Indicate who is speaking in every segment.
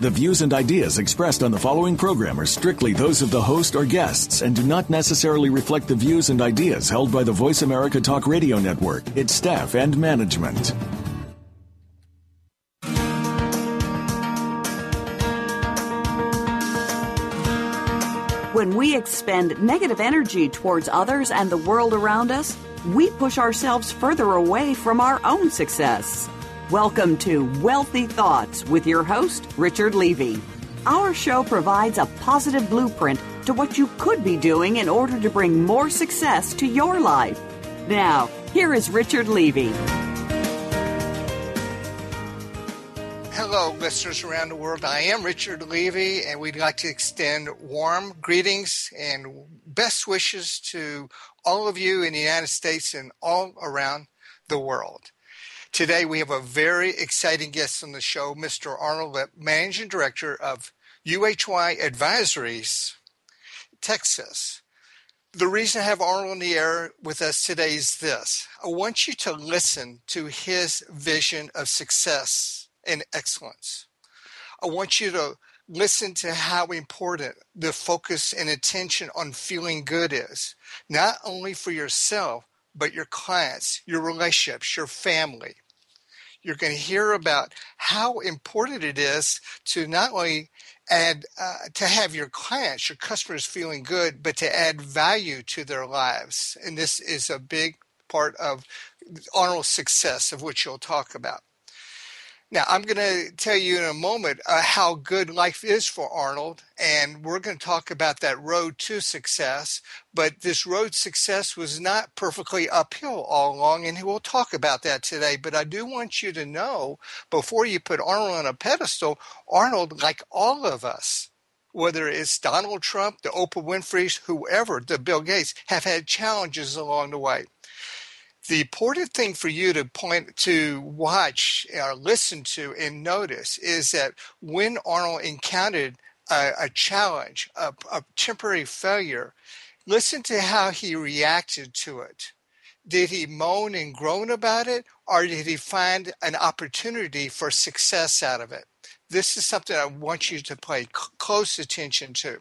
Speaker 1: The views and ideas expressed on the following program are strictly those of the host or guests and do not necessarily reflect the views and ideas held by the Voice America Talk Radio Network, its staff, and management.
Speaker 2: When we expend negative energy towards others and the world around us, we push ourselves further away from our own success. Welcome to Wealthy Thoughts with your host, Richard Levy. Our show provides a positive blueprint to what you could be doing in order to bring more success to your life. Now, here is Richard Levy.
Speaker 3: Hello, listeners around the world. I am Richard Levy, and we'd like to extend warm greetings and best wishes to all of you in the United States and all around the world. Today, we have a very exciting guest on the show, Mr. Arnold Lipp, Managing Director of UHY Advisories, Texas. The reason I have Arnold on the air with us today is this I want you to listen to his vision of success and excellence. I want you to listen to how important the focus and attention on feeling good is, not only for yourself, but your clients, your relationships, your family. You're going to hear about how important it is to not only add uh, to have your clients, your customers feeling good, but to add value to their lives. And this is a big part of Arnold's success, of which you'll talk about. Now, I'm going to tell you in a moment uh, how good life is for Arnold, and we're going to talk about that road to success. But this road to success was not perfectly uphill all along, and we'll talk about that today. But I do want you to know before you put Arnold on a pedestal, Arnold, like all of us, whether it's Donald Trump, the Oprah Winfrey's, whoever, the Bill Gates, have had challenges along the way the important thing for you to point to watch or listen to and notice is that when Arnold encountered a, a challenge, a, a temporary failure, listen to how he reacted to it. Did he moan and groan about it, or did he find an opportunity for success out of it? This is something I want you to pay close attention to.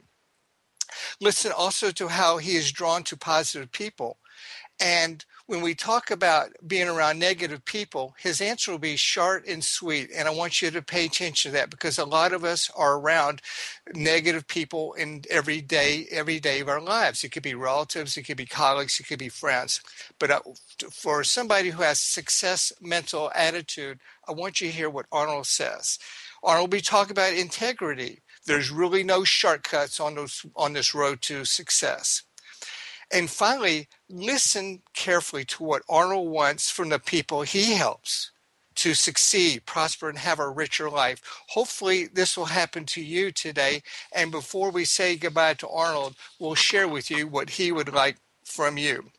Speaker 3: Listen also to how he is drawn to positive people. And when we talk about being around negative people, his answer will be short and sweet. And I want you to pay attention to that because a lot of us are around negative people in every day, every day of our lives. It could be relatives, it could be colleagues, it could be friends. But uh, for somebody who has success mental attitude, I want you to hear what Arnold says. Arnold will be talking about integrity. There's really no shortcuts on those on this road to success. And finally, listen carefully to what Arnold wants from the people he helps to succeed, prosper, and have a richer life. Hopefully, this will happen to you today. And before we say goodbye to Arnold, we'll share with you what he would like from you.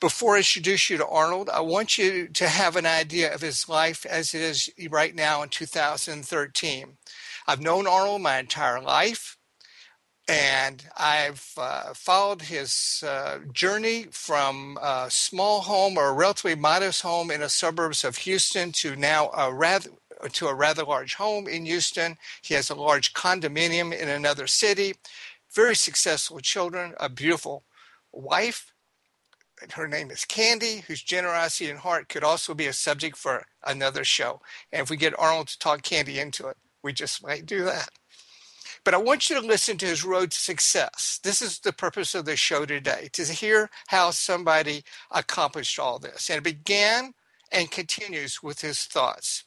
Speaker 3: Before I introduce you to Arnold, I want you to have an idea of his life as it is right now in 2013. I've known Arnold my entire life and I've uh, followed his uh, journey from a small home or a relatively modest home in the suburbs of Houston to now a rather to a rather large home in Houston. He has a large condominium in another city, very successful children, a beautiful wife. Her name is Candy, whose generosity and heart could also be a subject for another show. And if we get Arnold to talk Candy into it, we just might do that. But I want you to listen to his road to success. This is the purpose of the show today to hear how somebody accomplished all this. And it began and continues with his thoughts.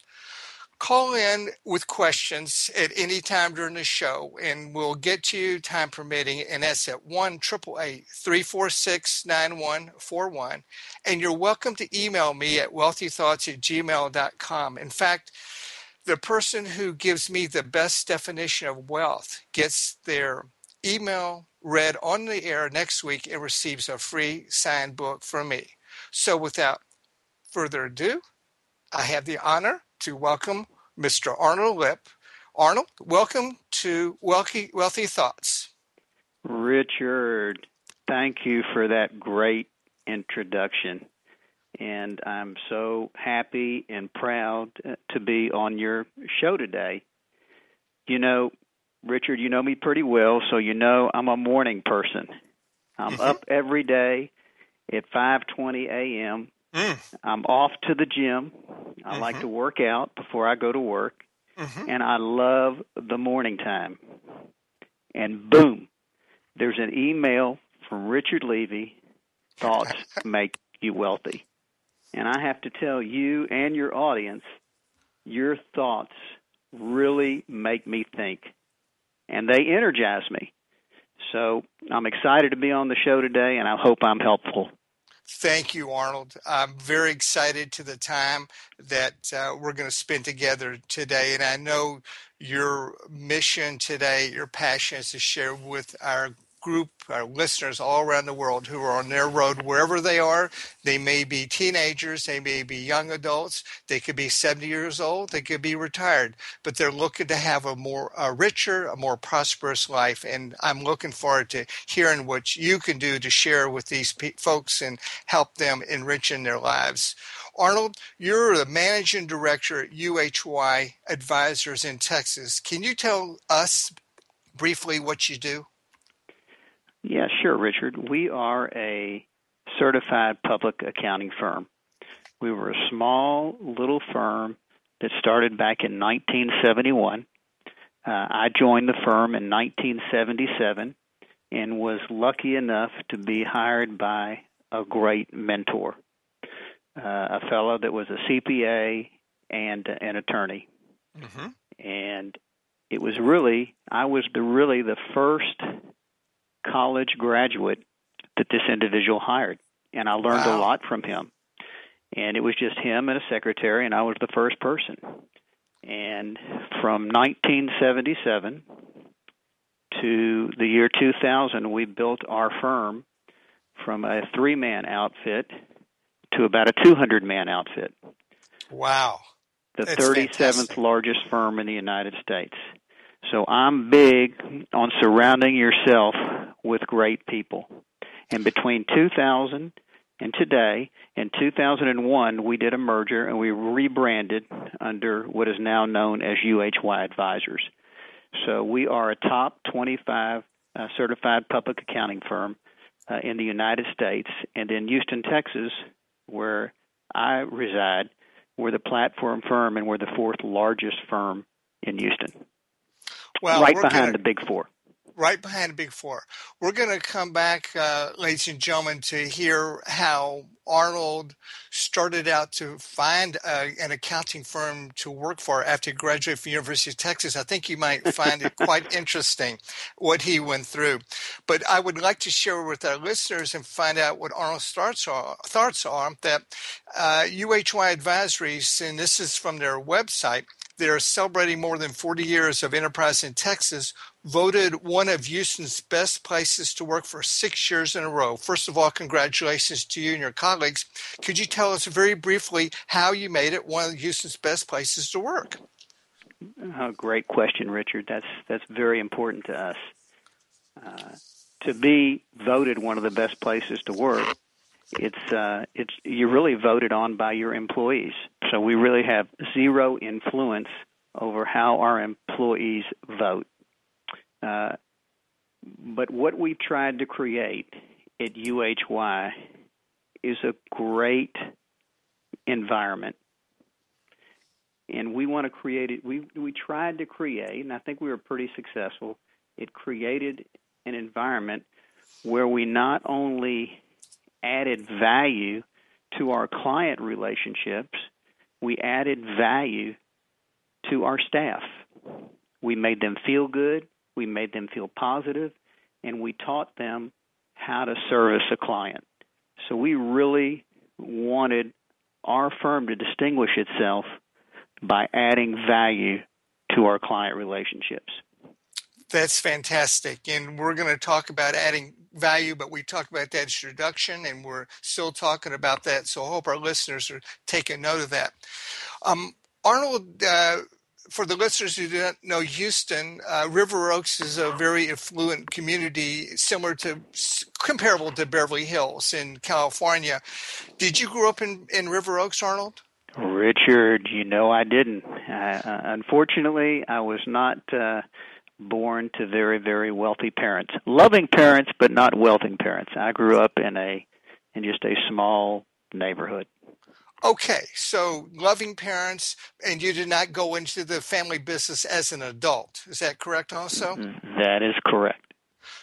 Speaker 3: Call in with questions at any time during the show, and we'll get to you time permitting. And that's at 1 346 9141. And you're welcome to email me at wealthythoughts at gmail.com. In fact, the person who gives me the best definition of wealth gets their email read on the air next week and receives a free signed book from me. So without further ado, I have the honor to welcome Mr. Arnold Lipp. Arnold, welcome to Wealthy, Wealthy Thoughts.
Speaker 4: Richard, thank you for that great introduction. And I'm so happy and proud to be on your show today. You know, Richard, you know me pretty well, so you know I'm a morning person. I'm mm-hmm. up every day at 5:20 a.m. Mm. I'm off to the gym. I mm-hmm. like to work out before I go to work, mm-hmm. and I love the morning time. And boom, there's an email from Richard Levy. Thoughts make you wealthy. And I have to tell you and your audience, your thoughts really make me think and they energize me. So I'm excited to be on the show today, and I hope I'm helpful.
Speaker 3: Thank you, Arnold. I'm very excited to the time that uh, we're going to spend together today. And I know your mission today, your passion is to share with our group, our listeners all around the world who are on their road, wherever they are. They may be teenagers, they may be young adults, they could be 70 years old, they could be retired, but they're looking to have a more a richer, a more prosperous life. And I'm looking forward to hearing what you can do to share with these folks and help them enrich in their lives. Arnold, you're the managing director at UHY Advisors in Texas. Can you tell us briefly what you do?
Speaker 4: Yeah, sure, Richard. We are a certified public accounting firm. We were a small little firm that started back in 1971. Uh, I joined the firm in 1977 and was lucky enough to be hired by a great mentor, uh, a fellow that was a CPA and an attorney. Mm-hmm. And it was really, I was the really the first college graduate that this individual hired, and I learned wow. a lot from him. And it was just him and a secretary, and I was the first person. And from 1977 to the year 2000, we built our firm from a three man outfit to about a 200 man outfit.
Speaker 3: Wow.
Speaker 4: The That's 37th fantastic. largest firm in the United States. So I'm big on surrounding yourself with great people. And between 2000 and today, in 2001, we did a merger and we rebranded under what is now known as UHY Advisors. So we are a top 25 uh, certified public accounting firm uh, in the United States. And in Houston, Texas, where I reside, we're the platform firm and we're the fourth largest firm in Houston. Well, right behind gonna, the big four.
Speaker 3: Right behind the big four. We're going to come back, uh, ladies and gentlemen, to hear how Arnold started out to find uh, an accounting firm to work for after he graduated from University of Texas. I think you might find it quite interesting what he went through. But I would like to share with our listeners and find out what Arnold's thoughts are, thoughts are that uh, UHY Advisories, and this is from their website, they're celebrating more than 40 years of enterprise in Texas, voted one of Houston's best places to work for six years in a row. First of all, congratulations to you and your colleagues. Could you tell us very briefly how you made it one of Houston's best places to work?
Speaker 4: Oh, great question, Richard. That's that's very important to us. Uh, to be voted one of the best places to work it's uh, it's you're really voted on by your employees. So we really have zero influence over how our employees vote. Uh, but what we've tried to create at UHY is a great environment. And we want to create it. We we tried to create, and I think we were pretty successful. It created an environment where we not only added value to our client relationships, we added value to our staff. We made them feel good, we made them feel positive, and we taught them how to service a client. So we really wanted our firm to distinguish itself by adding value to our client relationships.
Speaker 3: That's fantastic. And we're going to talk about adding value, but we talked about that introduction and we're still talking about that. So I hope our listeners are taking note of that. Um, Arnold, uh, for the listeners who do not know Houston, uh, River Oaks is a very affluent community, similar to comparable to Beverly Hills in California. Did you grow up in, in River Oaks, Arnold?
Speaker 4: Richard, you know I didn't. Uh, unfortunately, I was not uh, born to very, very wealthy parents. Loving parents, but not wealthy parents. I grew up in a in just a small neighborhood.
Speaker 3: Okay, so loving parents, and you did not go into the family business as an adult. Is that correct also?
Speaker 4: That is correct.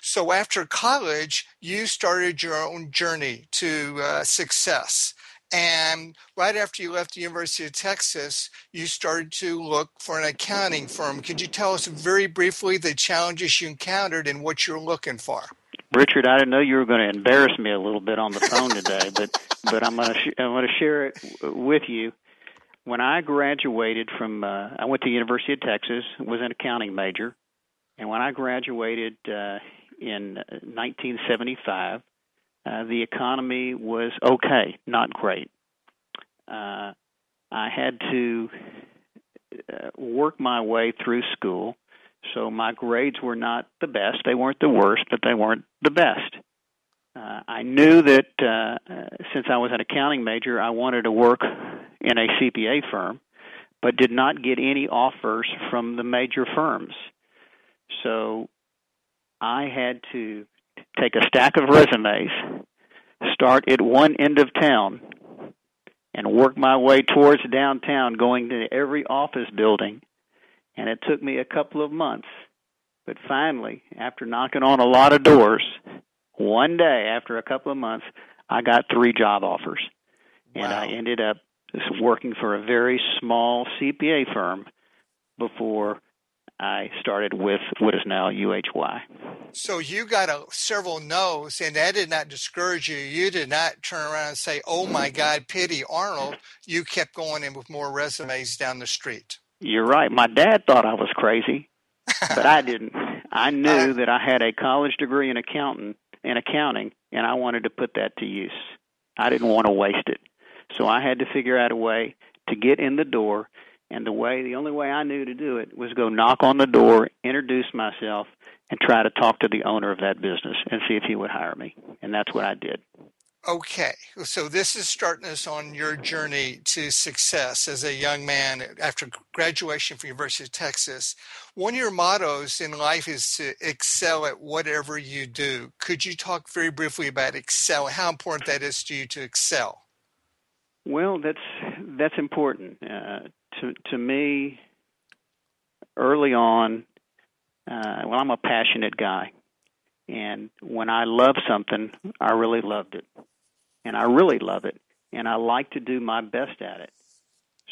Speaker 3: So after college, you started your own journey to uh, success. And right after you left the University of Texas, you started to look for an accounting firm. Could you tell us very briefly the challenges you encountered and what you're looking for?
Speaker 4: Richard, I didn't know you were going to embarrass me a little bit on the phone today, but but I'm going to sh- I'm going to share it with you. When I graduated from, uh, I went to the University of Texas, was an accounting major, and when I graduated uh, in 1975, uh, the economy was okay, not great. Uh, I had to uh, work my way through school, so my grades were not the best. They weren't the worst, but they weren't the best. Uh, I knew that uh, since I was an accounting major, I wanted to work in a CPA firm, but did not get any offers from the major firms. So I had to take a stack of resumes, start at one end of town, and work my way towards downtown, going to every office building. And it took me a couple of months. But finally, after knocking on a lot of doors, one day after a couple of months, I got three job offers. And wow. I ended up working for a very small CPA firm before I started with what is now UHY.
Speaker 3: So you got a, several no's, and that did not discourage you. You did not turn around and say, "Oh my God, pity Arnold." You kept going in with more resumes down the street.
Speaker 4: You're right. My dad thought I was crazy, but I didn't. I knew that I had a college degree in accounting in accounting, and I wanted to put that to use. I didn't want to waste it, so I had to figure out a way to get in the door and the way, the only way I knew to do it was go knock on the door, introduce myself, and try to talk to the owner of that business and see if he would hire me. And that's what I did.
Speaker 3: Okay, so this is starting us on your journey to success as a young man after graduation from University of Texas. One of your mottos in life is to excel at whatever you do. Could you talk very briefly about excel? How important that is to you to excel?
Speaker 4: Well, that's that's important. Uh, to to me early on uh well I'm a passionate guy. And when I love something I really loved it. And I really love it. And I like to do my best at it.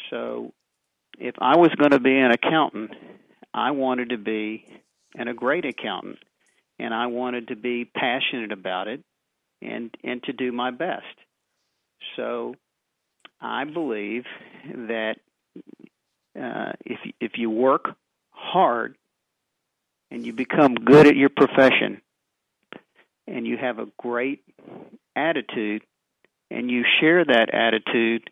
Speaker 4: So if I was going to be an accountant I wanted to be and a great accountant and I wanted to be passionate about it and and to do my best. So I believe that uh, if if you work hard and you become good at your profession and you have a great attitude and you share that attitude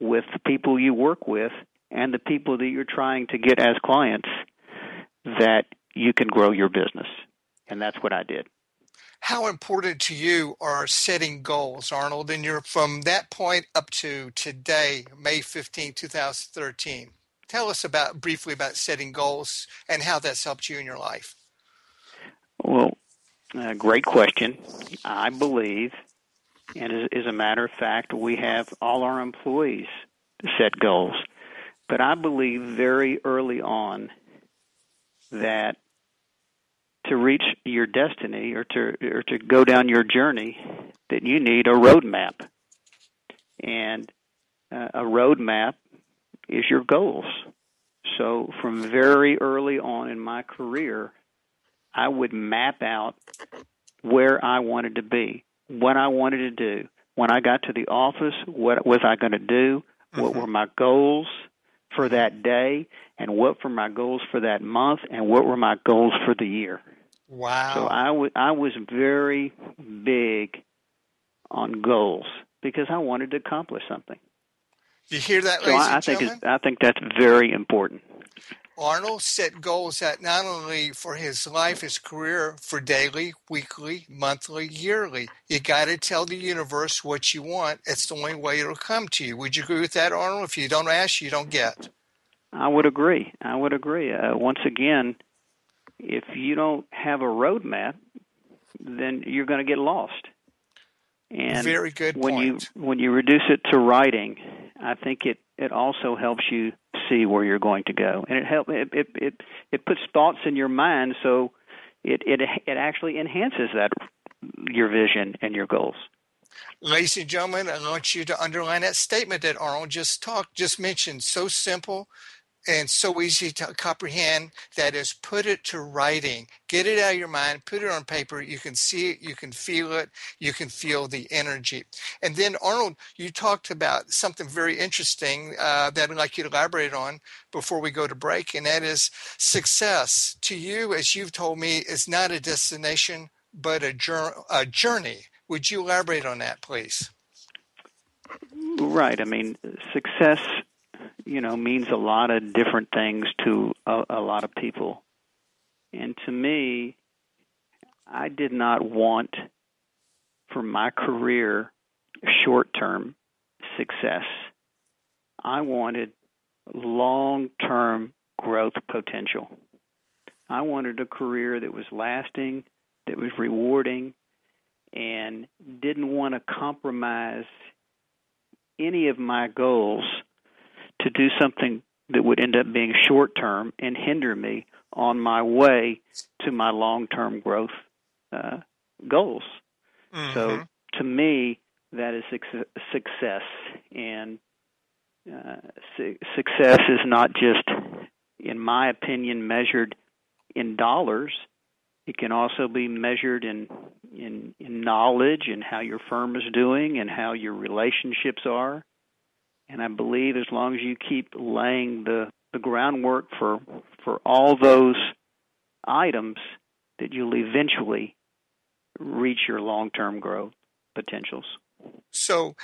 Speaker 4: with the people you work with and the people that you're trying to get as clients that you can grow your business. And that's what I did
Speaker 3: how important to you are setting goals, Arnold? And you're from that point up to today, May 15, 2013. Tell us about briefly about setting goals and how that's helped you in your life.
Speaker 4: Well, uh, great question. I believe, and as, as a matter of fact, we have all our employees set goals. But I believe very early on that to reach your destiny or to or to go down your journey that you need a roadmap. And uh, a roadmap is your goals. So from very early on in my career i would map out where i wanted to be what i wanted to do. When i got to the office what was i going to do? What mm-hmm. were my goals for that day? And what were my goals for that month? And what were my goals for the year.
Speaker 3: Wow.
Speaker 4: So I, w- I was very big on goals because I wanted to accomplish something.
Speaker 3: You hear that,
Speaker 4: So
Speaker 3: ladies
Speaker 4: I, I
Speaker 3: and
Speaker 4: think
Speaker 3: gentlemen?
Speaker 4: I think that's very important.
Speaker 3: Arnold set goals that not only for his life, his career, for daily, weekly, monthly, yearly. You got to tell the universe what you want. It's the only way it'll come to you. Would you agree with that, Arnold? If you don't ask, you don't get.
Speaker 4: I would agree. I would agree. Uh, once again, if you don't have a roadmap, then you're going to get lost. And
Speaker 3: Very good
Speaker 4: when
Speaker 3: point.
Speaker 4: you when you reduce it to writing, I think it it also helps you see where you're going to go, and it help it it it, it puts thoughts in your mind, so it it it actually enhances that your vision and your goals.
Speaker 3: Ladies and gentlemen, I want you to underline that statement that Arnold just talked, just mentioned. So simple and so easy to comprehend that is put it to writing. Get it out of your mind, put it on paper. You can see it, you can feel it, you can feel the energy. And then, Arnold, you talked about something very interesting uh, that I'd like you to elaborate on before we go to break, and that is success. To you, as you've told me, is not a destination, but a, a journey. Would you elaborate on that, please?
Speaker 4: Right. I mean, success, you know, means a lot of different things to a, a lot of people. And to me, I did not want for my career short term success. I wanted long term growth potential. I wanted a career that was lasting, that was rewarding, and didn't want to compromise any of my goals to do something that would end up being short term and hinder me on my way to my long term growth uh, goals. So
Speaker 3: Mhm.
Speaker 4: to me, that is success, and uh, su- success is not just, in my opinion, measured in dollars. It can also be measured in, in in knowledge and how your firm is doing and how your relationships are. And I believe as long as you keep laying the, the groundwork for for all those items, that you'll eventually reach your long term growth potentials.
Speaker 3: So,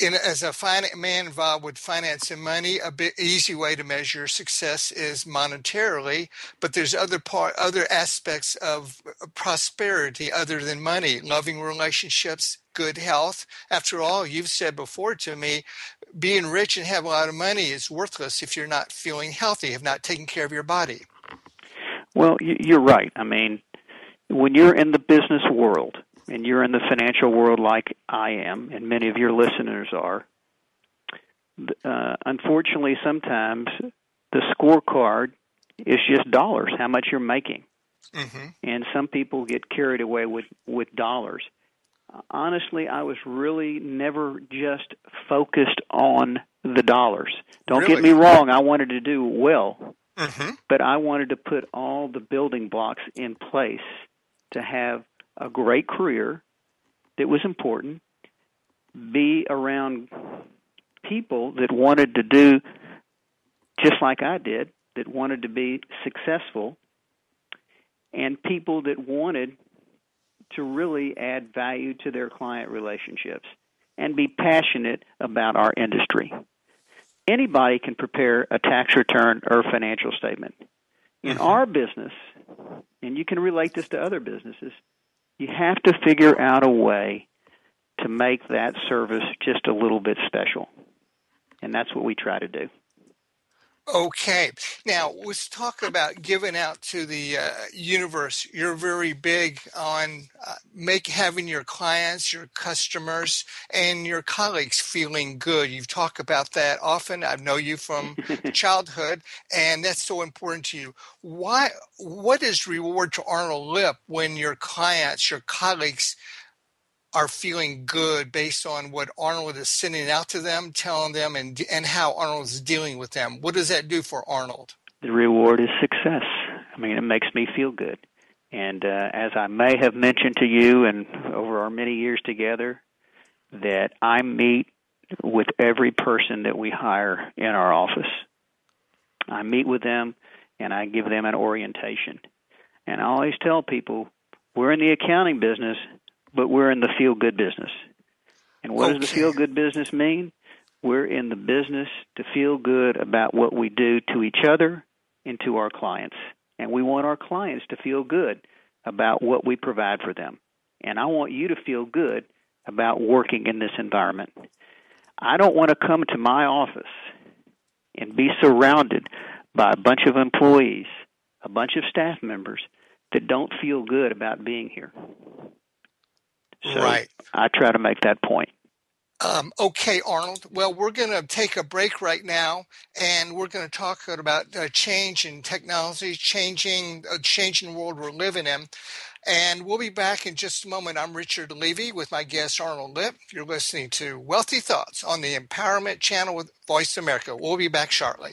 Speaker 3: in, as a man involved with finance and money, a bit easy way to measure success is monetarily, but there's other part, other aspects of uh, prosperity other than money, loving relationships, good health. After all, you've said before to me, being rich and have a lot of money is worthless if you're not feeling healthy, if not taking care of your body.
Speaker 4: Well, you're right. I mean, when you're in the business world and you're in the financial world like I am, and many of your listeners are, uh, unfortunately, sometimes the scorecard is just dollars, how much you're making.
Speaker 3: hmm
Speaker 4: and some people get carried away with with dollars. Honestly, I was really never just focused on the dollars. Don't get me wrong, I wanted to do well,
Speaker 3: hmm
Speaker 4: but I wanted to put all the building blocks in place to have a great career that was important, be around people that wanted to do just like I did, that wanted to be successful, and people that wanted to really add value to their client relationships and be passionate about our industry. Anybody can prepare a tax return or financial statement. In
Speaker 3: Mhm.
Speaker 4: our business, and you can relate this to other businesses, you have to figure out a way to make that service just a little bit special. And that's what we try to do.
Speaker 3: Okay. Now, let's talk about giving out to the uh, universe. You're very big on uh, make having your clients, your customers, and your colleagues feeling good. You've talked about that often. I know you from childhood, and that's so important to you. Why? What is reward to Arnold Lipp when your clients, your colleagues, are feeling good based on what Arnold is sending out to them, telling them, and and how Arnold is dealing with them. What does that do for Arnold?
Speaker 4: the reward is success. I mean, it makes me feel good. And uh, as I may have mentioned to you, and over our many years together, that I meet with every person that we hire in our office. I meet with them and I give them an orientation. And I always tell people we're in the accounting business, but we're in the feel good business. And what okay. does the feel good business mean? We're in the business to feel good about what we do to each other and to our clients. And we want our clients to feel good about what we provide for them. And I want you to feel good about working in this environment. I don't want to come to my office and be surrounded by a bunch of employees, a bunch of staff members that don't feel good about being here. So
Speaker 3: right.
Speaker 4: I try to make that point.
Speaker 3: Um, okay, Arnold. Well, we're going to take a break right now, and we're going to talk about uh, change in technology, changing, uh, changing world we're living in. And we'll be back in just a moment. I'm Richard Levy with my guest Arnold Lipp. You're listening to Wealthy Thoughts on the Empowerment Channel with Voice America. We'll be back shortly.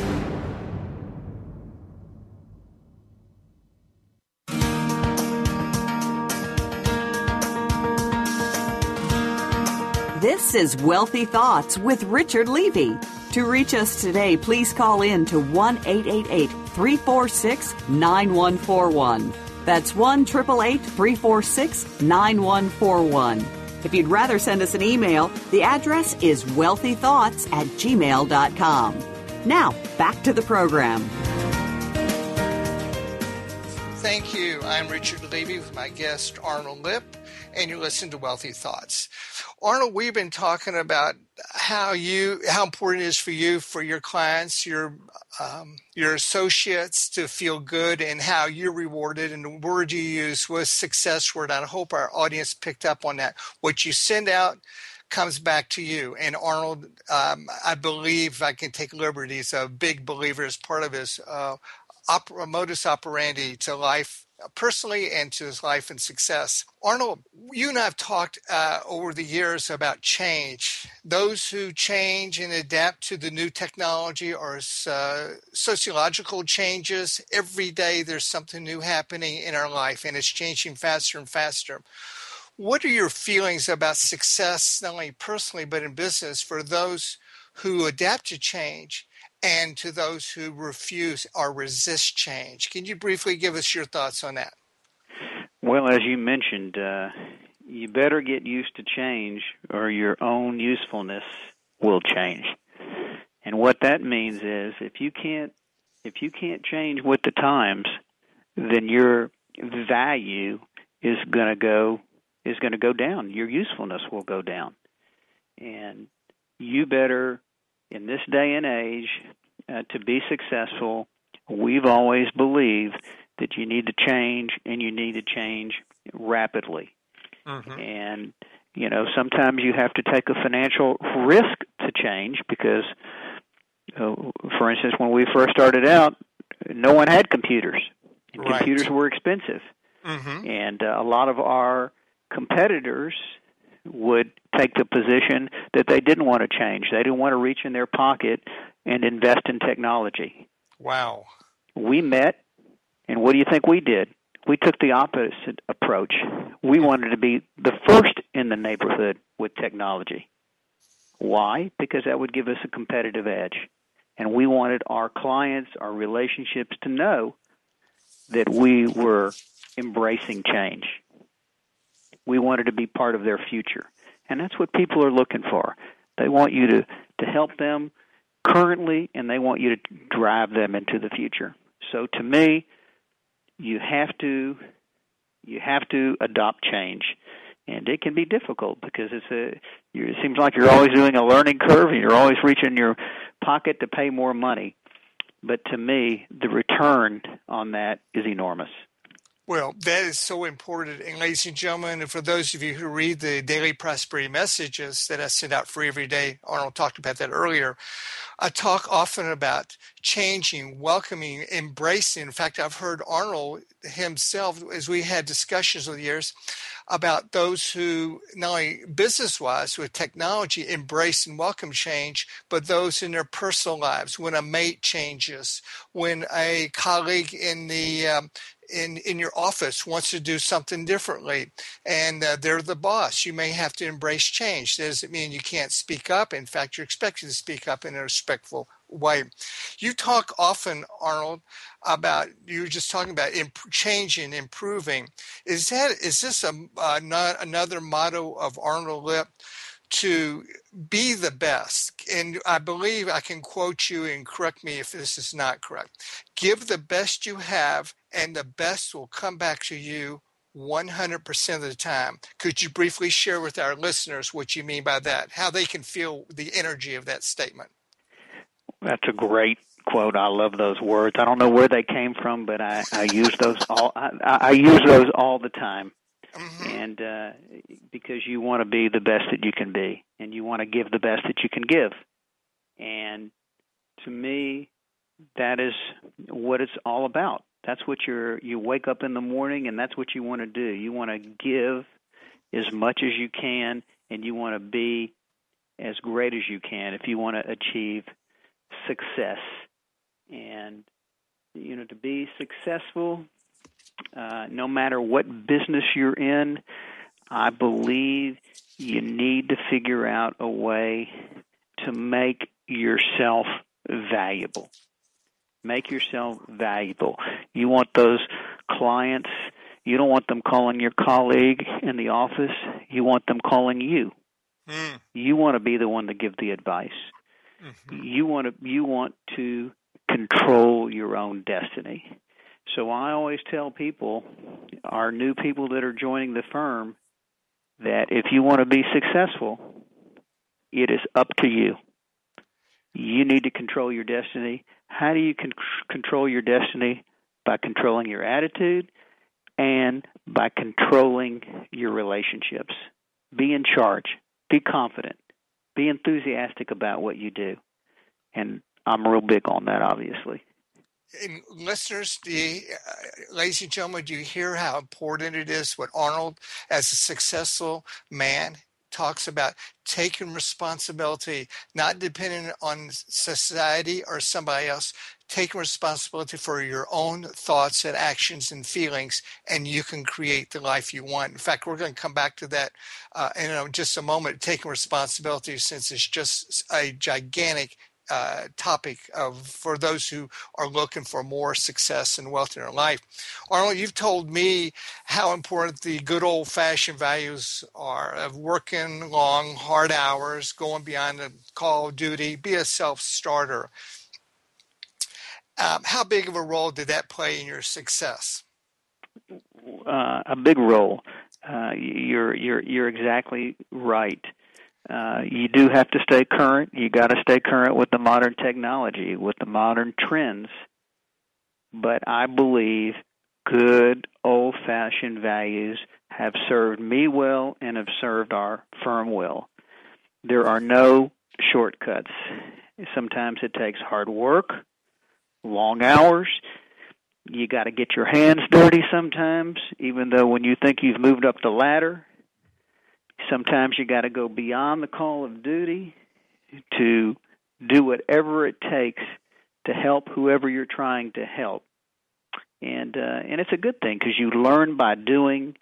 Speaker 2: This is Wealthy Thoughts with Richard Levy. To reach us today, please call in to 1 888 346 9141. That's 1 346 9141. If you'd rather send us an email, the address is wealthythoughts at gmail.com. Now, back to the program.
Speaker 3: Thank you. I'm Richard Levy with my guest Arnold Lipp, and you listen to Wealthy Thoughts. Arnold, we've been talking about how you how important it is for you, for your clients, your um, your associates to feel good, and how you're rewarded. And the word you use was success word. I hope our audience picked up on that. What you send out comes back to you. And Arnold, um, I believe I can take liberties. A big believer as part of his uh, op- modus operandi to life personally and to his life and success. Arnold, you and I have talked uh, over the years about change. Those who change and adapt to the new technology or uh, sociological changes. Every day there's something new happening in our life and it's changing faster and faster. What are your feelings about success, not only personally but in business, for those who adapt to change and to those who refuse or resist change. Can you briefly give us your thoughts on that?
Speaker 4: Well, as you mentioned, uh, you better get used to change or your own usefulness will change. And what that means is if you can't if you can't change with the times, then your value is going to go is going to go down. Your usefulness will go down. And you better in this day and age, uh, to be successful, we've always believed that you need to change and you need to change rapidly. Mm-hmm. And you know, sometimes you have to take a financial risk to change because, uh, for instance, when we first started out, no one had computers, and right. computers were expensive, mm-hmm. and uh, a lot of our competitors would take the position that they didn't want to change. They didn't want to reach in their pocket and invest in technology.
Speaker 3: Wow.
Speaker 4: We met, and what do you think we did? we took the opposite approach. We wanted to be the first in the neighborhood with technology. Why? Because that would give us a competitive edge. And we wanted our clients, our relationships to know that we were embracing change. We wanted to be part of their future. And that's what people are looking for. They want you to, to help them currently and they want you to drive them into the future. So to me, you have to you have to adopt change and it can be difficult because it's a it seems like you're always doing a learning curve and you're always reaching your pocket to pay more money but to me the return on that is enormous
Speaker 3: well, that is so important. And ladies and gentlemen, and for those of you who read the daily prosperity messages that I send out free every day, Arnold talked about that earlier. I talk often about changing, welcoming, embracing. In fact, I've heard Arnold himself, as we had discussions over the years, about those who not only business wise with technology embrace and welcome change, but those in their personal lives. When a mate changes, when a colleague in the um, in in your office wants to do something differently and uh, they're the boss you may have to embrace change. Does it mean you can't speak up. In fact you're expected to speak up in a respectful way you talk often arnold about you were just talking about imp- changing improving is that is this a uh, not another motto of arnold lipp to be the best. And I believe I can quote you and correct me if this is not correct. Give the best you have, and the best will come back to you 100% of the time. Could you briefly share with our listeners what you mean by that? How they can feel the energy of that statement?
Speaker 4: That's a great quote. I love those words. I don't know where they came from, but I, I use those all. I, I use those all the time mm-hmm. and uh, because you want to be the best that you can be, and you want to give the best that you can give, and to me, that is what it's all about. That's what you're. You wake up in the morning, and that's what you want to do. You want to give as much as you can, and you want to be as great as you can if you want to achieve success. And you know, to be successful, uh, no matter what business you're in, I believe you need to figure out a way to make yourself valuable. Make yourself valuable. You want those clients, you don't want them calling your colleague in the office, you want them calling you. Mm. You want to be the one to give the advice. Mm-hmm. You want to you want to control your own destiny. So I always tell people, our new people that are joining the firm, that if you want to be successful, it is up to you. You need to control your destiny. How do you con- control your destiny? By controlling your attitude and by controlling your relationships. Be in charge. Be confident. Be enthusiastic about what you do. And I'm real big on that, obviously
Speaker 3: and listeners, the uh, ladies and gentlemen, do you hear how important it is what Arnold, as a successful man, talks about taking responsibility, not depending on society or somebody else, taking responsibility for your own thoughts and actions and feelings, and you can create the life you want. In fact, we're going to come back to that uh, in just a moment, taking responsibility, since it's just a gigantic uh, topic of for those who are looking for more success and wealth in their life. Arnold, you've told me how important the good old fashioned values are of working long, hard hours, going beyond the call of duty, be a self starter. Um, how big of a role did that play in your success?
Speaker 4: Uh, a big role. Uh, you're you're you're exactly right. Uh, you do have to stay current. You got to stay current with the modern technology, with the modern trends. But I believe good old fashioned values have served me well and have served our firm well. There are no shortcuts. Sometimes it takes hard work, long hours. You got to get your hands dirty sometimes, even though when you think you've moved up the ladder, Sometimes you got to go beyond the call of duty to do whatever it takes to help whoever you're trying to help. and uh, and it's a good thing because you learn by doing,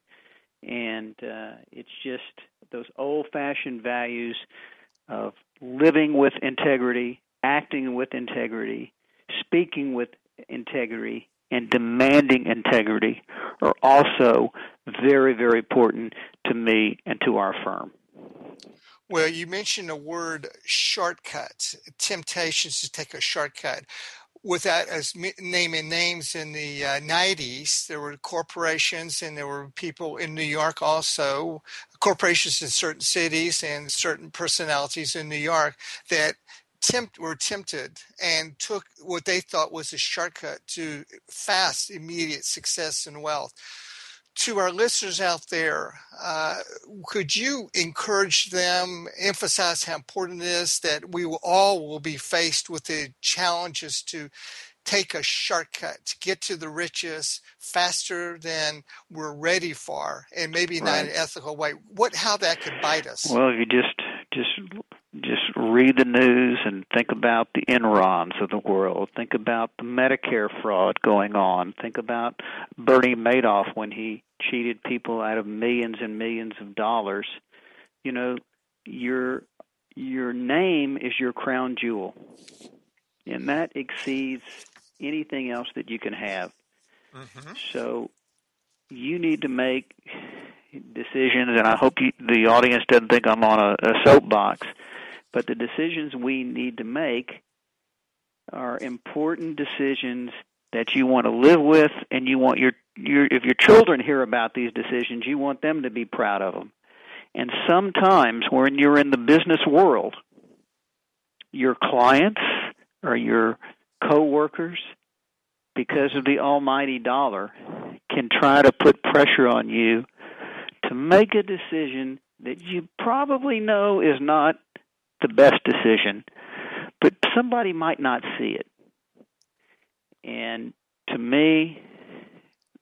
Speaker 4: and uh, it's just those old-fashioned values of living with integrity, acting with integrity, speaking with integrity, and demanding integrity are also very, very important to me and to our firm.
Speaker 3: Well, you mentioned the word shortcuts, temptations to take a shortcut. Without as naming names in the uh, 90s, there were corporations and there were people in New York also, corporations in certain cities and certain personalities in New York that tempt were tempted and took what they thought was a shortcut to fast, immediate success and wealth. To our listeners out there, uh, could you encourage them, emphasize how important it is that we will, all will be faced with the challenges to take a shortcut to get to the riches faster than we're ready for, and maybe not an ethical way. What, how that could bite us?
Speaker 4: Well, you just read the news and think about the Enrons of the world. Think about the Medicare fraud going on. Think about Bernie Madoff when he cheated people out of millions and millions of dollars. You know, your your name is your crown jewel. And that exceeds anything else that you can have. Mm-hmm. So you need to make decisions, and I hope you, the audience doesn't think I'm on a, a soapbox, but the decisions we need to make are important decisions that you want to live with, and you want your your if your children hear about these decisions, you want them to be proud of them. And sometimes when you're in the business world, your clients or your coworkers, because of the almighty dollar, can try to put pressure on you to make a decision that you probably know is not the best decision, but somebody might not see it. And to me,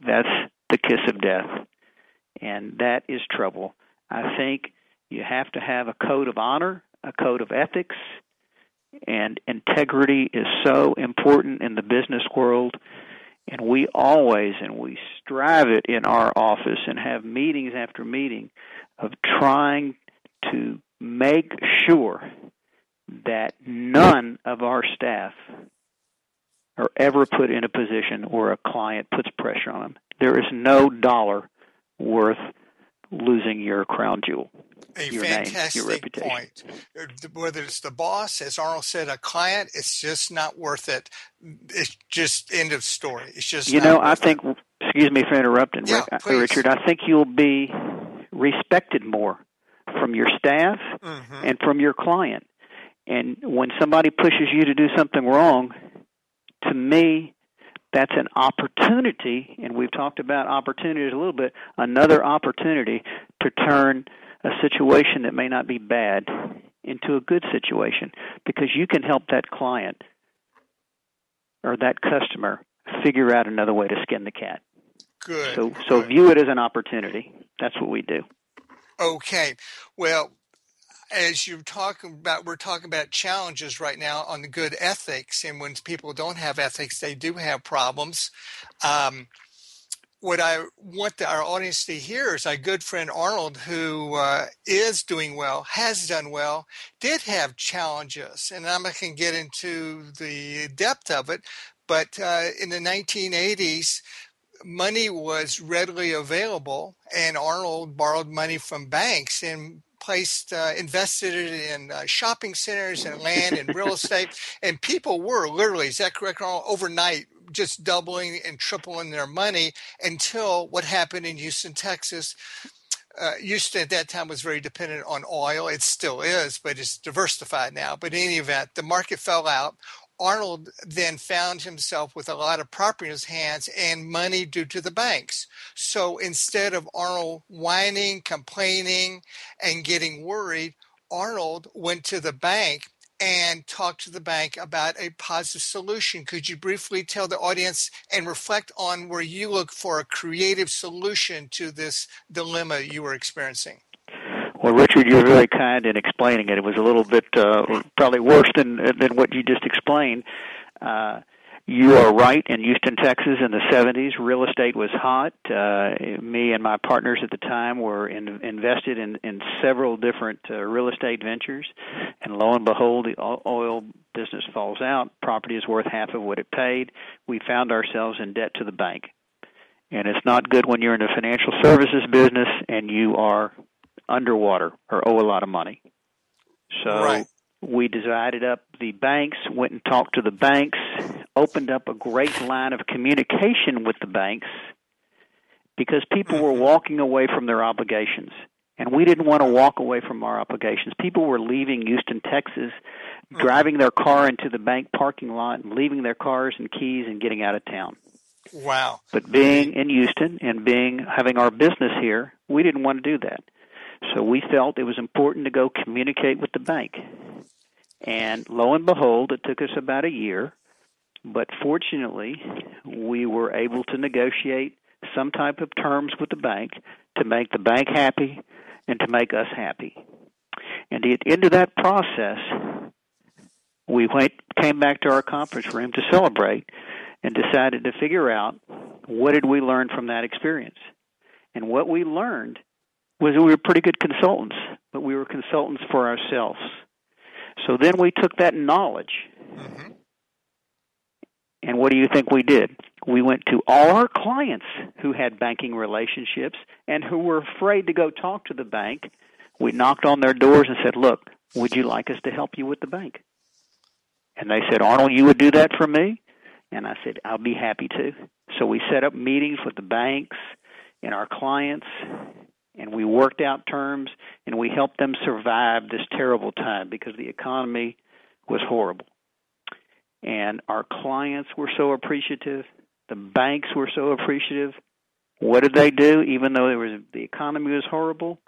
Speaker 4: that's the kiss of death. And that is trouble. I think you have to have a code of honor, a code of ethics, and integrity is so important in the business world. And we always, and we strive it in our office and have meetings after meeting of trying to make sure that none of our staff are ever put in a position where a client puts pressure on them. There is no dollar worth losing your crown jewel.
Speaker 3: A
Speaker 4: your
Speaker 3: fantastic
Speaker 4: name, your reputation.
Speaker 3: point. Uh, whether it's the boss, as Arnold said, a client, it's just not worth it. It's just end of story. It's just
Speaker 4: you know. I think. It. Excuse me for interrupting,
Speaker 3: yeah,
Speaker 4: Rick, uh, Richard. I think you'll be respected more from your staff
Speaker 3: mm-hmm.
Speaker 4: and from your client. And when somebody pushes you to do something wrong, to me, that's an opportunity, and we've talked about opportunities a little bit, another opportunity to turn a situation that may not be bad into a good situation because you can help that client or that customer figure out another way to skin the cat.
Speaker 3: Good.
Speaker 4: So so
Speaker 3: good.
Speaker 4: view it as an opportunity. That's what we do.
Speaker 3: Okay. Well, as you're talking about, we're talking about challenges right now on the good ethics, and when people don't have ethics, they do have problems. Um, what I want the, our audience to hear is our good friend Arnold, who uh, is doing well, has done well, did have challenges, and I'm not going to get into the depth of it. But uh, in the 1980s, money was readily available, and Arnold borrowed money from banks and placed uh, invested it in uh, shopping centers and land and real estate and people were literally is that correct Arnold overnight just doubling and tripling their money until what happened in Houston Texas uh, Houston at that time was very dependent on oil. It still is, but it's diversified now. But in any event, the market fell out. Arnold then found himself with a lot of property in his hands and money due to the banks. So instead of Arnold whining, complaining, and getting worried, Arnold went to the bank and talked to the bank about a positive solution. Could you briefly tell the audience and reflect on where you look for a creative solution to this dilemma you were experiencing?
Speaker 4: Well, Richard, you're very kind in explaining it. It was a little bit uh, probably worse than than what you just explained. Uh, You are right. In Houston, Texas, in the 70s, real estate was hot. Uh, me and my partners at the time were in, invested in, in several different uh, real estate ventures, and lo and behold, the oil business falls out. Property is worth half of what it paid. We found ourselves in debt to the bank, and it's not good when you're in the financial services business and you are underwater or owe a lot of money. So.
Speaker 3: Right
Speaker 4: we divided up the banks, went and talked to the banks, opened up a great line of communication with the banks because people were mm-hmm. walking away from their obligations. And we didn't want to walk away from our obligations. People were leaving Houston, Texas, mm-hmm. driving their car into the bank parking lot and leaving their cars and keys and getting out of town.
Speaker 3: Wow.
Speaker 4: But being in Houston and being having our business here, we didn't want to do that. So we felt it was important to go communicate with the bank. And lo and behold, it took us about a year, but fortunately, we were able to negotiate some type of terms with the bank to make the bank happy and to make us happy. And at the end of that process, we went came back to our conference room to celebrate and decided to figure out what did we learn from that experience. And what we learned was we were pretty good consultants, but we were consultants for ourselves. So then we took that knowledge, mm-hmm. and what do you think we did? We went to all our clients who had banking relationships and who were afraid to go talk to the bank. We knocked on their doors and said, Look, would you like us to help you with the bank? And they said, Arnold, you would do that for me? And I said, I'll be happy to. So we set up meetings with the banks and our clients, and we worked out terms and we helped them survive this terrible time because the economy was horrible. And our clients were so appreciative, the banks were so appreciative. What did they do? Even though there was the economy was horrible,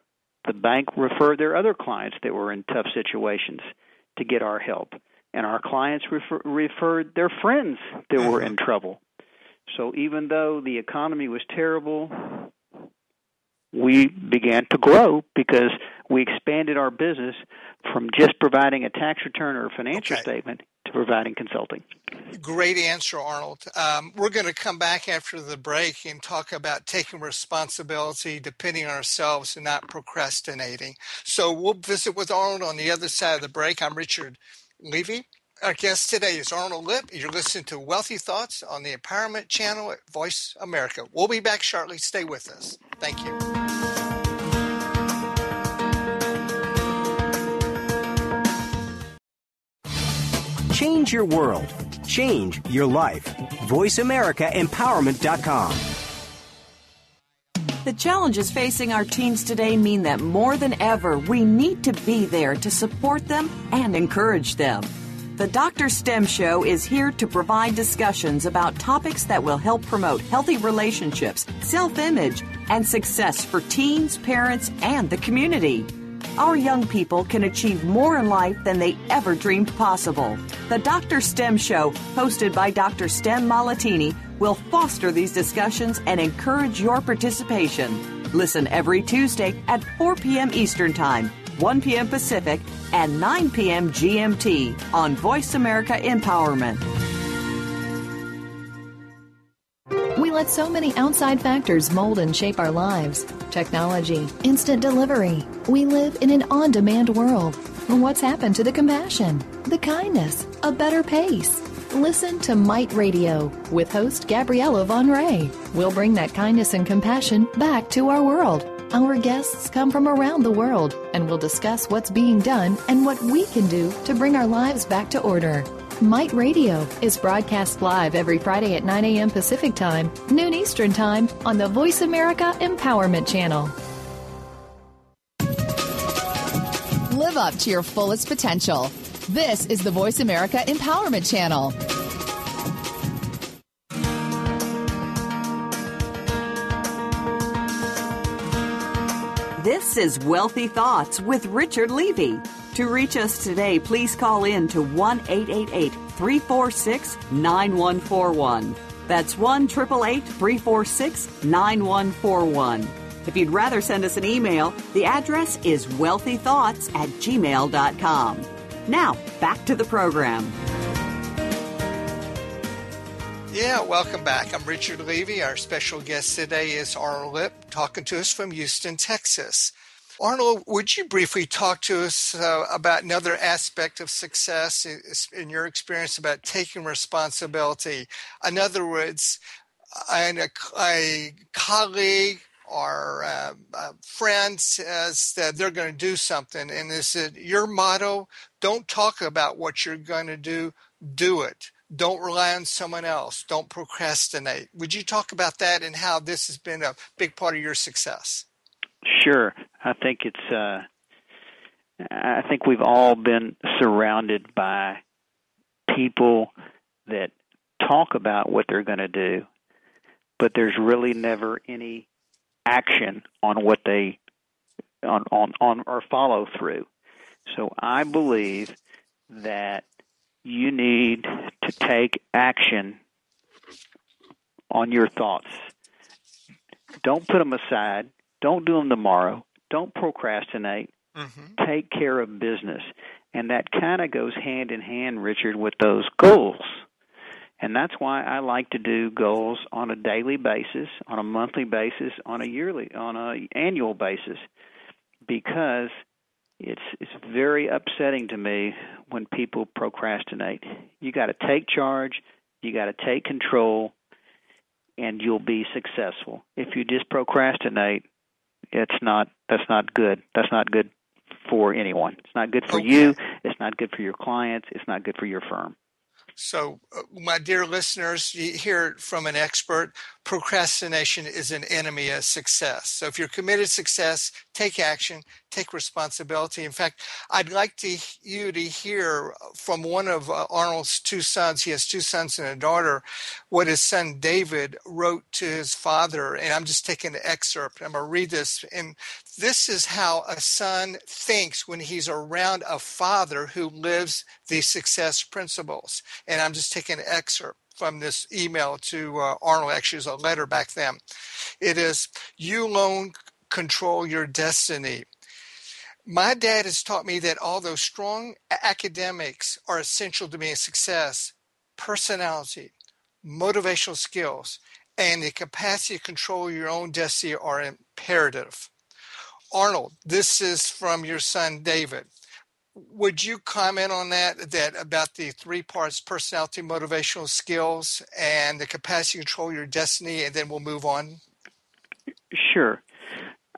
Speaker 4: the bank referred their other clients that were in tough situations to get our help, and our clients refer, referred their friends that were mm-hmm. in trouble. So even though the economy was terrible, we began to grow because we expanded our business from just providing a tax return or a financial okay. statement to providing consulting.
Speaker 3: Great answer, Arnold. Um, we're going to come back after the break and talk about taking responsibility, depending on ourselves, and not procrastinating. So we'll visit with Arnold on the other side of the break. I'm Richard Levy. Our guest today is Arnold Lipp. You're listening to Wealthy Thoughts on the Empowerment Channel at Voice America. We'll be back shortly. Stay with us. Thank you.
Speaker 5: Change your world. Change your life. VoiceAmericaEmpowerment.com.
Speaker 2: The challenges facing our teens today mean that more than ever, we need to be there to support them and encourage them. The Dr. STEM Show is here to provide discussions about topics that will help promote healthy relationships, self image, and success for teens, parents, and the community. Our young people can achieve more in life than they ever dreamed possible. The Dr. STEM Show, hosted by Dr. STEM Malatini, will foster these discussions and encourage your participation. Listen every Tuesday at 4 p.m. Eastern Time 1 p.m. Pacific, and 9 p.m. GMT on Voice America Empowerment.
Speaker 6: We let so many outside factors mold and shape our lives technology, instant delivery. We live in an on demand world. What's happened to the compassion, the kindness, a better pace? Listen to Might Radio with host Gabriella Von Ray. We'll bring that kindness and compassion back to our world our guests come from around the world and we'll discuss what's being done and what we can do to bring our lives back to order. Might Radio is broadcast live every Friday at 9 a.m. Pacific Time, noon Eastern Time on the Voice America Empowerment Channel. Up to your fullest potential. This is the Voice America Empowerment Channel.
Speaker 2: This is Wealthy Thoughts with Richard Levy. To reach us today, please call in to 1 888 346 9141. That's 1 888 346 9141. If you'd rather send us an email, the address is wealthythoughts at gmail.com. Now, back to the program.
Speaker 3: Yeah, welcome back. I'm Richard Levy. Our special guest today is Arnold Lipp, talking to us from Houston, Texas. Arnold, would you briefly talk to us uh, about another aspect of success in your experience about taking responsibility? In other words, a, a colleague or uh, a friend says that they're going to do something, and they said, Your motto, don't talk about what you're going to do, do it. Don't rely on someone else. Don't procrastinate. Would you talk about that and how this has been a big part of your success?
Speaker 4: Sure. I think it's uh I think we've all been surrounded by people that talk about what they're going to do, but there's really never any action on what they on on on or follow through. So I believe that you need to take action on your thoughts. Don't put them aside. Don't do them tomorrow. Don't procrastinate. Mm-hmm. Take care of business. And that kind of goes hand in hand, Richard, with those goals. And that's why I like to do goals on a daily basis, on a monthly basis, on a yearly, on a annual basis, because it's it's very upsetting to me when people procrastinate. You got to take charge, you got to take control, and you'll be successful. If you just procrastinate, it's not that's not good. That's not good for anyone. It's not good for okay. you. It's not good for your clients. It's not good for your firm.
Speaker 3: So, uh, my dear listeners, you hear from an expert procrastination is an enemy of success. So, if you're committed to success, take action, take responsibility. In fact, I'd like to, you to hear from one of uh, Arnold's two sons. He has two sons and a daughter. What his son David wrote to his father, and I'm just taking an excerpt. I'm going to read this, and this is how a son thinks when he's around a father who lives the success principles. And I'm just taking an excerpt from this email to uh, Arnold. Actually, it's a letter back then. It is, You alone control your destiny. My dad has taught me that although strong academics are essential to being a success, personality, motivational skills, and the capacity to control your own destiny are imperative. Arnold, this is from your son David. Would you comment on that? That about the three parts: personality, motivational skills, and the capacity to control your destiny, and then we'll move on.
Speaker 4: Sure.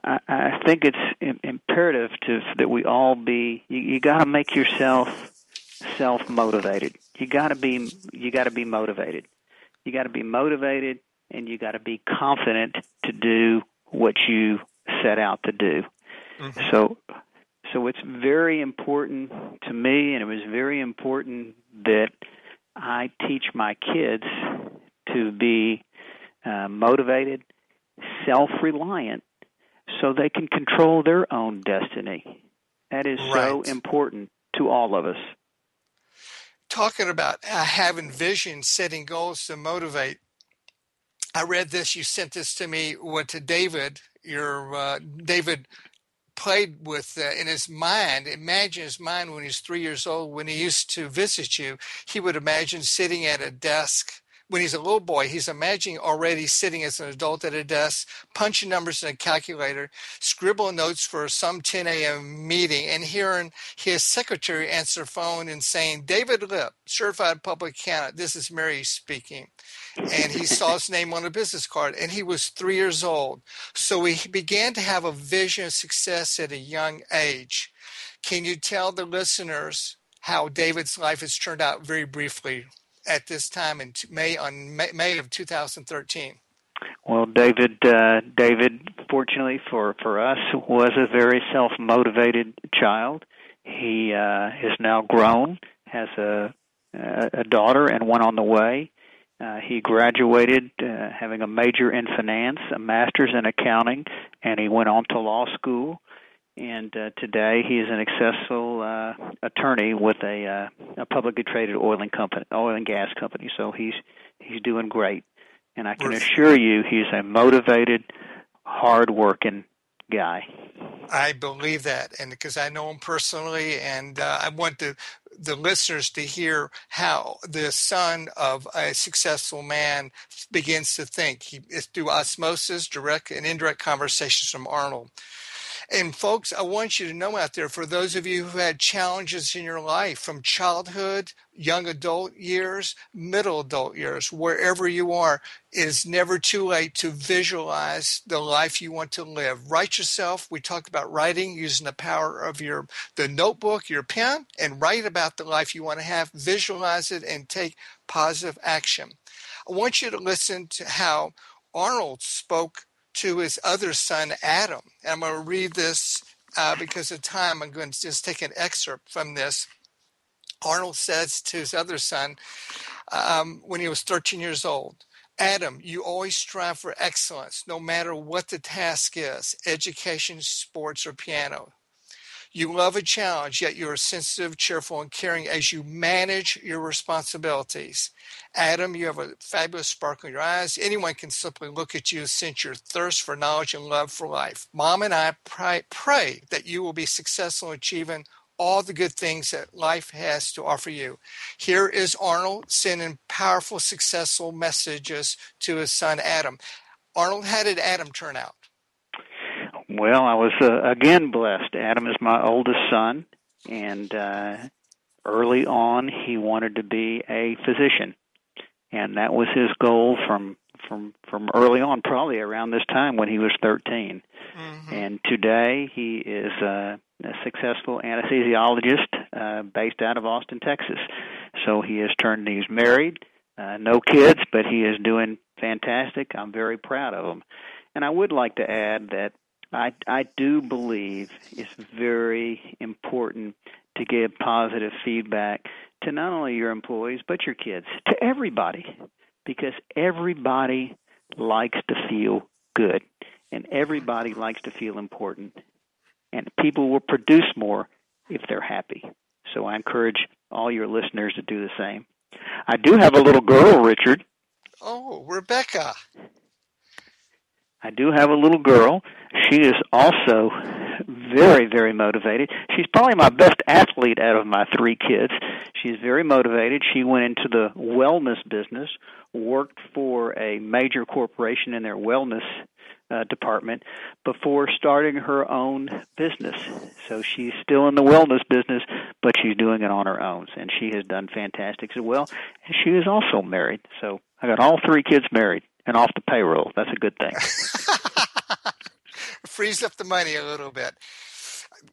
Speaker 4: I, I think it's imperative to that we all be. You, you got to make yourself self motivated. You got to be. You got to be motivated. You got to be motivated, and you got to be confident to do what you set out to do. Mm-hmm. So so it's very important to me and it was very important that I teach my kids to be uh, motivated, self-reliant so they can control their own destiny. That is right. so important to all of us.
Speaker 3: Talking about uh, having vision, setting goals to motivate. I read this. You sent this to me. What to David your uh, David played with uh, in his mind. Imagine his mind when he's three years old. When he used to visit you, he would imagine sitting at a desk when he's a little boy, he's imagining already sitting as an adult at a desk, punching numbers in a calculator, scribbling notes for some 10 a.m. meeting, and hearing his secretary answer the phone and saying, David Lipp, certified public accountant, this is Mary speaking. And he saw his name on a business card, and he was three years old. So he began to have a vision of success at a young age. Can you tell the listeners how David's life has turned out very briefly at this time in May on May, May of 2013?
Speaker 4: Well, David, uh, David, fortunately for for us, was a very self motivated child. He uh, is now grown, has a a daughter and one on the way. Uh, he graduated uh, having a major in finance, a master's in accounting, and he went on to law school and uh, today he is an successful uh, attorney with a, uh, a publicly traded oil and company, oil and gas company. So he's he's doing great, and I can assure you he's a motivated, hard-working guy.
Speaker 3: I believe that, and because I know him personally, and uh, I want to the listeners to hear how the son of a successful man begins to think. He, it's through osmosis, direct and indirect conversations from Arnold. And folks, I want you to know out there, for those of you who had challenges in your life from childhood, young adult years, middle adult years, wherever you are, it is never too late to visualize the life you want to live. Write yourself. We talk about writing using the power of your the notebook, your pen, and write about the life you want to have. Visualize it and take positive action. I want you to listen to how Arnold spoke to his other son, Adam. And I'm going to read this uh, because of time. I'm going to just take an excerpt from this. Arnold says to his other son um, when he was 13 years old, Adam, you always strive for excellence, no matter what the task is education, sports, or piano. You love a challenge, yet you are sensitive, cheerful, and caring as you manage your responsibilities. Adam, you have a fabulous sparkle in your eyes. Anyone can simply look at you and sense your thirst for knowledge and love for life. Mom and I pray, pray that you will be successful in achieving all the good things that life has to offer you. Here is Arnold sending powerful, successful messages to his son Adam. Arnold, how did Adam turn out?
Speaker 4: Well, I was uh, again blessed. Adam is my oldest son, and uh, early on he wanted to be a physician, and that was his goal from from from early on, probably around this time when he was 13. Mm-hmm. And today he is uh, a successful anesthesiologist uh, based out of Austin, Texas. So he has turned. He's married, uh, no kids, but he is doing fantastic. I'm very proud of him. And I would like to add that I, I do believe it's very important to give positive feedback to not only your employees but your kids, to everybody, because everybody likes to feel good and everybody likes to feel important. And people will produce more if they're happy. So I encourage all your listeners to do the same. I do have a little girl, Richard.
Speaker 3: Oh, Rebecca.
Speaker 4: I do have a little girl. She is also very, very motivated. She's probably my best athlete out of my three kids. She's very motivated. She went into the wellness business, worked for a major corporation in their wellness uh, department before starting her own business. So she's still in the wellness business, but she's doing it on her own, and she has done fantastic as well. And she is also married. So I got all three kids married and off the payroll. That's a good thing.
Speaker 3: Frees up the money a little bit.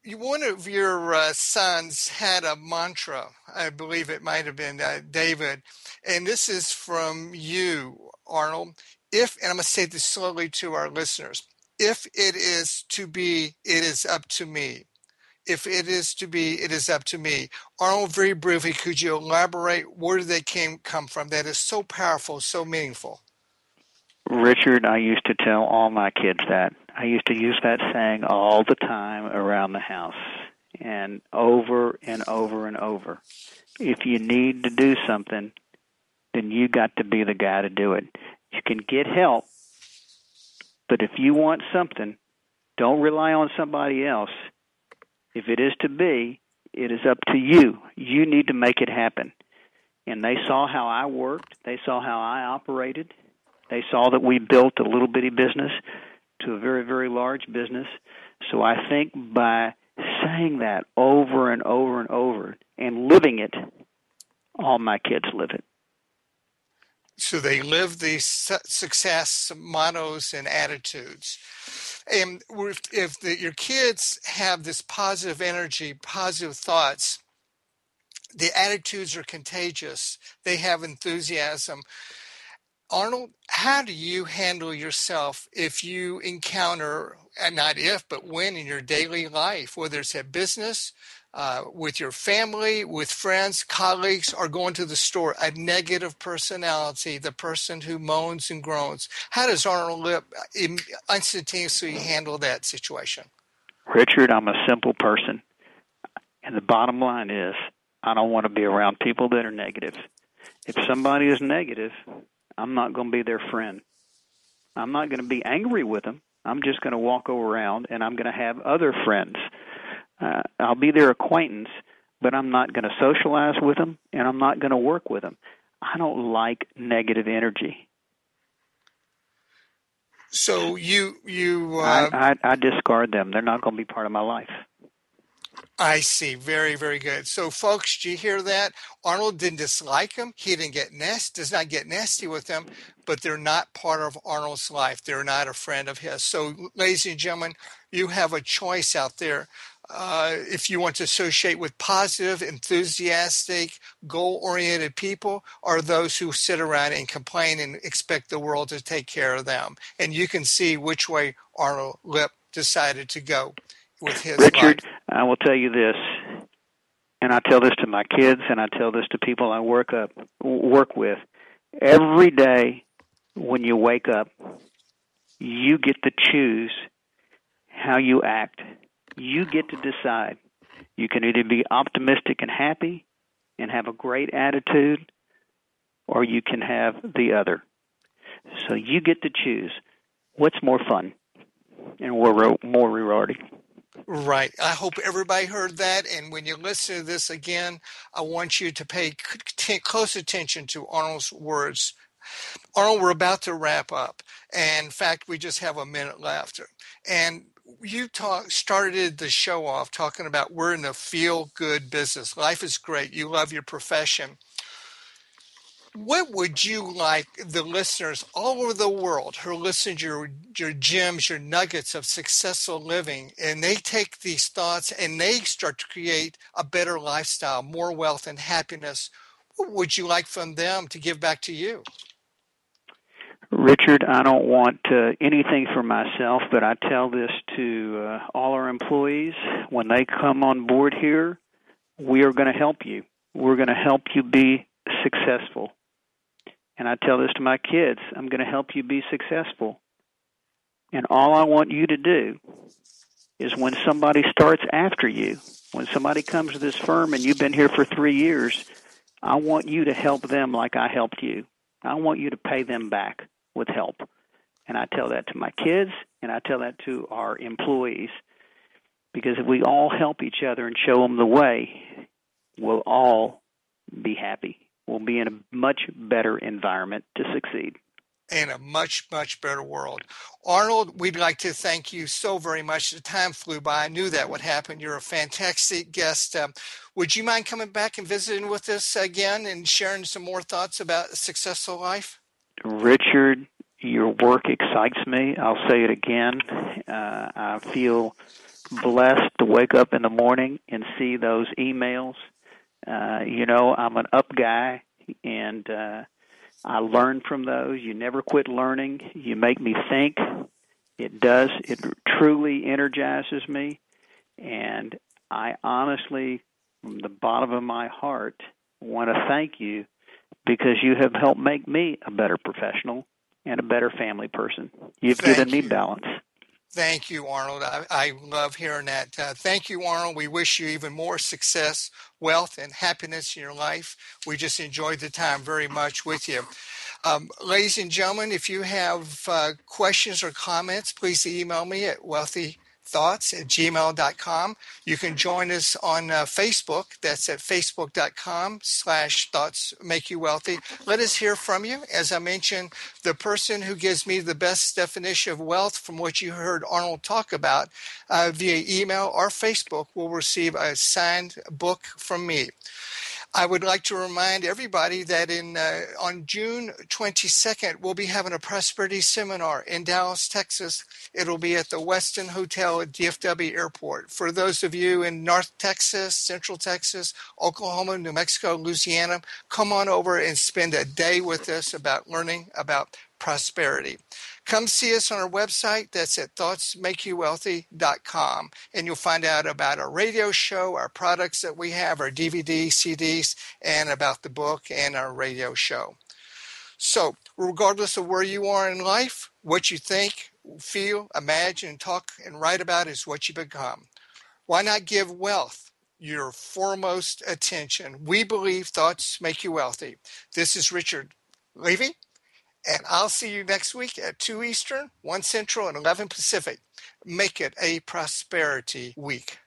Speaker 3: One of your uh, sons had a mantra. I believe it might have been uh, David, and this is from you, Arnold. If and I'm going to say this slowly to our listeners. If it is to be, it is up to me if it is to be, it is up to me. Arnold, very briefly, could you elaborate where they came come from? That is so powerful, so meaningful.
Speaker 4: Richard, I used to tell all my kids that. I used to use that saying all the time around the house and over and over and over. If you need to do something, then you got to be the guy to do it. You can get help, but if you want something, don't rely on somebody else. If it is to be, it is up to you. You need to make it happen. And they saw how I worked, they saw how I operated, they saw that we built a little bitty business to a very, very large business. So I think by saying that over and over and over and living it, all my kids live it.
Speaker 3: So they live these success mottos and attitudes. And if the, your kids have this positive energy, positive thoughts, the attitudes are contagious. They have enthusiasm. Arnold, how do you handle yourself if you encounter, and not if, but when in your daily life, whether it's at business, uh, with your family, with friends, colleagues, or going to the store, a negative personality, the person who moans and groans. How does Arnold Lipp instantaneously handle that situation?
Speaker 4: Richard, I'm a simple person. And the bottom line is, I don't want to be around people that are negative. If somebody is negative, I'm not going to be their friend. I'm not going to be angry with them. I'm just going to walk around and I'm going to have other friends. Uh, I'll be their acquaintance, but I'm not going to socialize with them and I'm not going to work with them. I don't like negative energy.
Speaker 3: So you you uh,
Speaker 4: I, I I discard them. They're not going to be part of my life.
Speaker 3: I see. Very, very good. So, folks, do you hear that? Arnold didn't dislike him. He didn't get nest, does not get nasty with them, but they're not part of Arnold's life. They're not a friend of his. So, ladies and gentlemen, you have a choice out there. Uh, if you want to associate with positive, enthusiastic, goal oriented people, or those who sit around and complain and expect the world to take care of them. And you can see which way Arnold Lipp decided to go with his
Speaker 4: Richard,
Speaker 3: life.
Speaker 4: I will tell you this, and I tell this to my kids, and I tell this to people I work up work with. Every day when you wake up, you get to choose how you act. You get to decide. You can either be optimistic and happy and have a great attitude, or you can have the other. So you get to choose what's more fun and more more rewarding.
Speaker 3: Right. I hope everybody heard that. And when you listen to this again, I want you to pay close attention to Arnold's words. Arnold, we're about to wrap up. And in fact, we just have a minute left. And you talk, started the show off talking about we're in a feel good business. Life is great. You love your profession what would you like the listeners all over the world who listen to your, your gems, your nuggets of successful living, and they take these thoughts and they start to create a better lifestyle, more wealth and happiness? What would you like from them to give back to you?
Speaker 4: Richard, I don't want uh, anything for myself, but I tell this to uh, all our employees when they come on board here. We are going to help you. We're going to help you be successful and I tell this to my kids I'm going to help you be successful. And all I want you to do is when somebody starts after you, when somebody comes to this firm and you've been here for three years, I want you to help them like I helped you. I want you to pay them back with help. And I tell that to my kids and I tell that to our employees. Because if we all help each other and show them the way, we'll all be happy will be in a much better environment to succeed.
Speaker 3: In a much, much better world. Arnold, we'd like to thank you so very much. The time flew by. I knew that would happen. You're a fantastic guest. Um, would you mind coming back and visiting with us again and sharing some more thoughts about a successful life?
Speaker 4: Richard, your work excites me. I'll say it again. Uh, I feel blessed to wake up in the morning and see those emails uh, you know, I'm an up guy, and uh, I learn from those. You never quit learning. You make me think. It does. It truly energizes me, and I honestly, from the bottom of my heart, want to thank you because you have helped make me a better professional and a better family person. You've
Speaker 3: Thank
Speaker 4: given
Speaker 3: you.
Speaker 4: me balance.
Speaker 3: Thank you, Arnold. I, I love hearing that. Uh, thank you, Arnold. We wish you even more success, wealth, and happiness in your life. We just enjoyed the time very much with you. Um, ladies and gentlemen, if you have uh, questions or comments, please email me at wealthy thoughts at gmail.com. You can join us on uh, Facebook. That's at facebook.com slash thoughts make you wealthy. Let us hear from you. As I mentioned, the person who gives me the best definition of wealth from what you heard Arnold talk about uh, via email or Facebook will receive a signed book from me. I would like to remind everybody that in uh, on June 22nd we'll be having a prosperity seminar in Dallas, Texas. It'll be at the Westin Hotel at DFW Airport. For those of you in North Texas, Central Texas, Oklahoma, New Mexico, Louisiana, come on over and spend a day with us about learning about prosperity. Come see us on our website. That's at thoughtsmakeyouwealthy.com. And you'll find out about our radio show, our products that we have, our DVDs, CDs, and about the book and our radio show. So, regardless of where you are in life, what you think, feel, imagine, talk, and write about is what you become. Why not give wealth your foremost attention? We believe thoughts make you wealthy. This is Richard Levy and I'll see you next week at 2 Eastern, 1 Central, and 11 Pacific. Make it a prosperity week.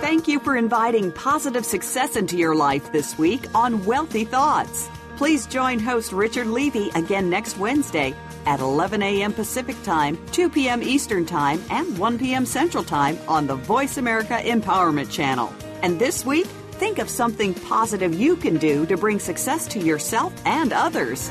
Speaker 2: Thank you for inviting positive success into your life this week on Wealthy Thoughts. Please join host Richard Levy again next Wednesday at 11 a.m. Pacific Time, 2 p.m. Eastern Time, and 1 p.m. Central Time on the Voice America Empowerment Channel. And this week, think of something positive you can do to bring success to yourself and others.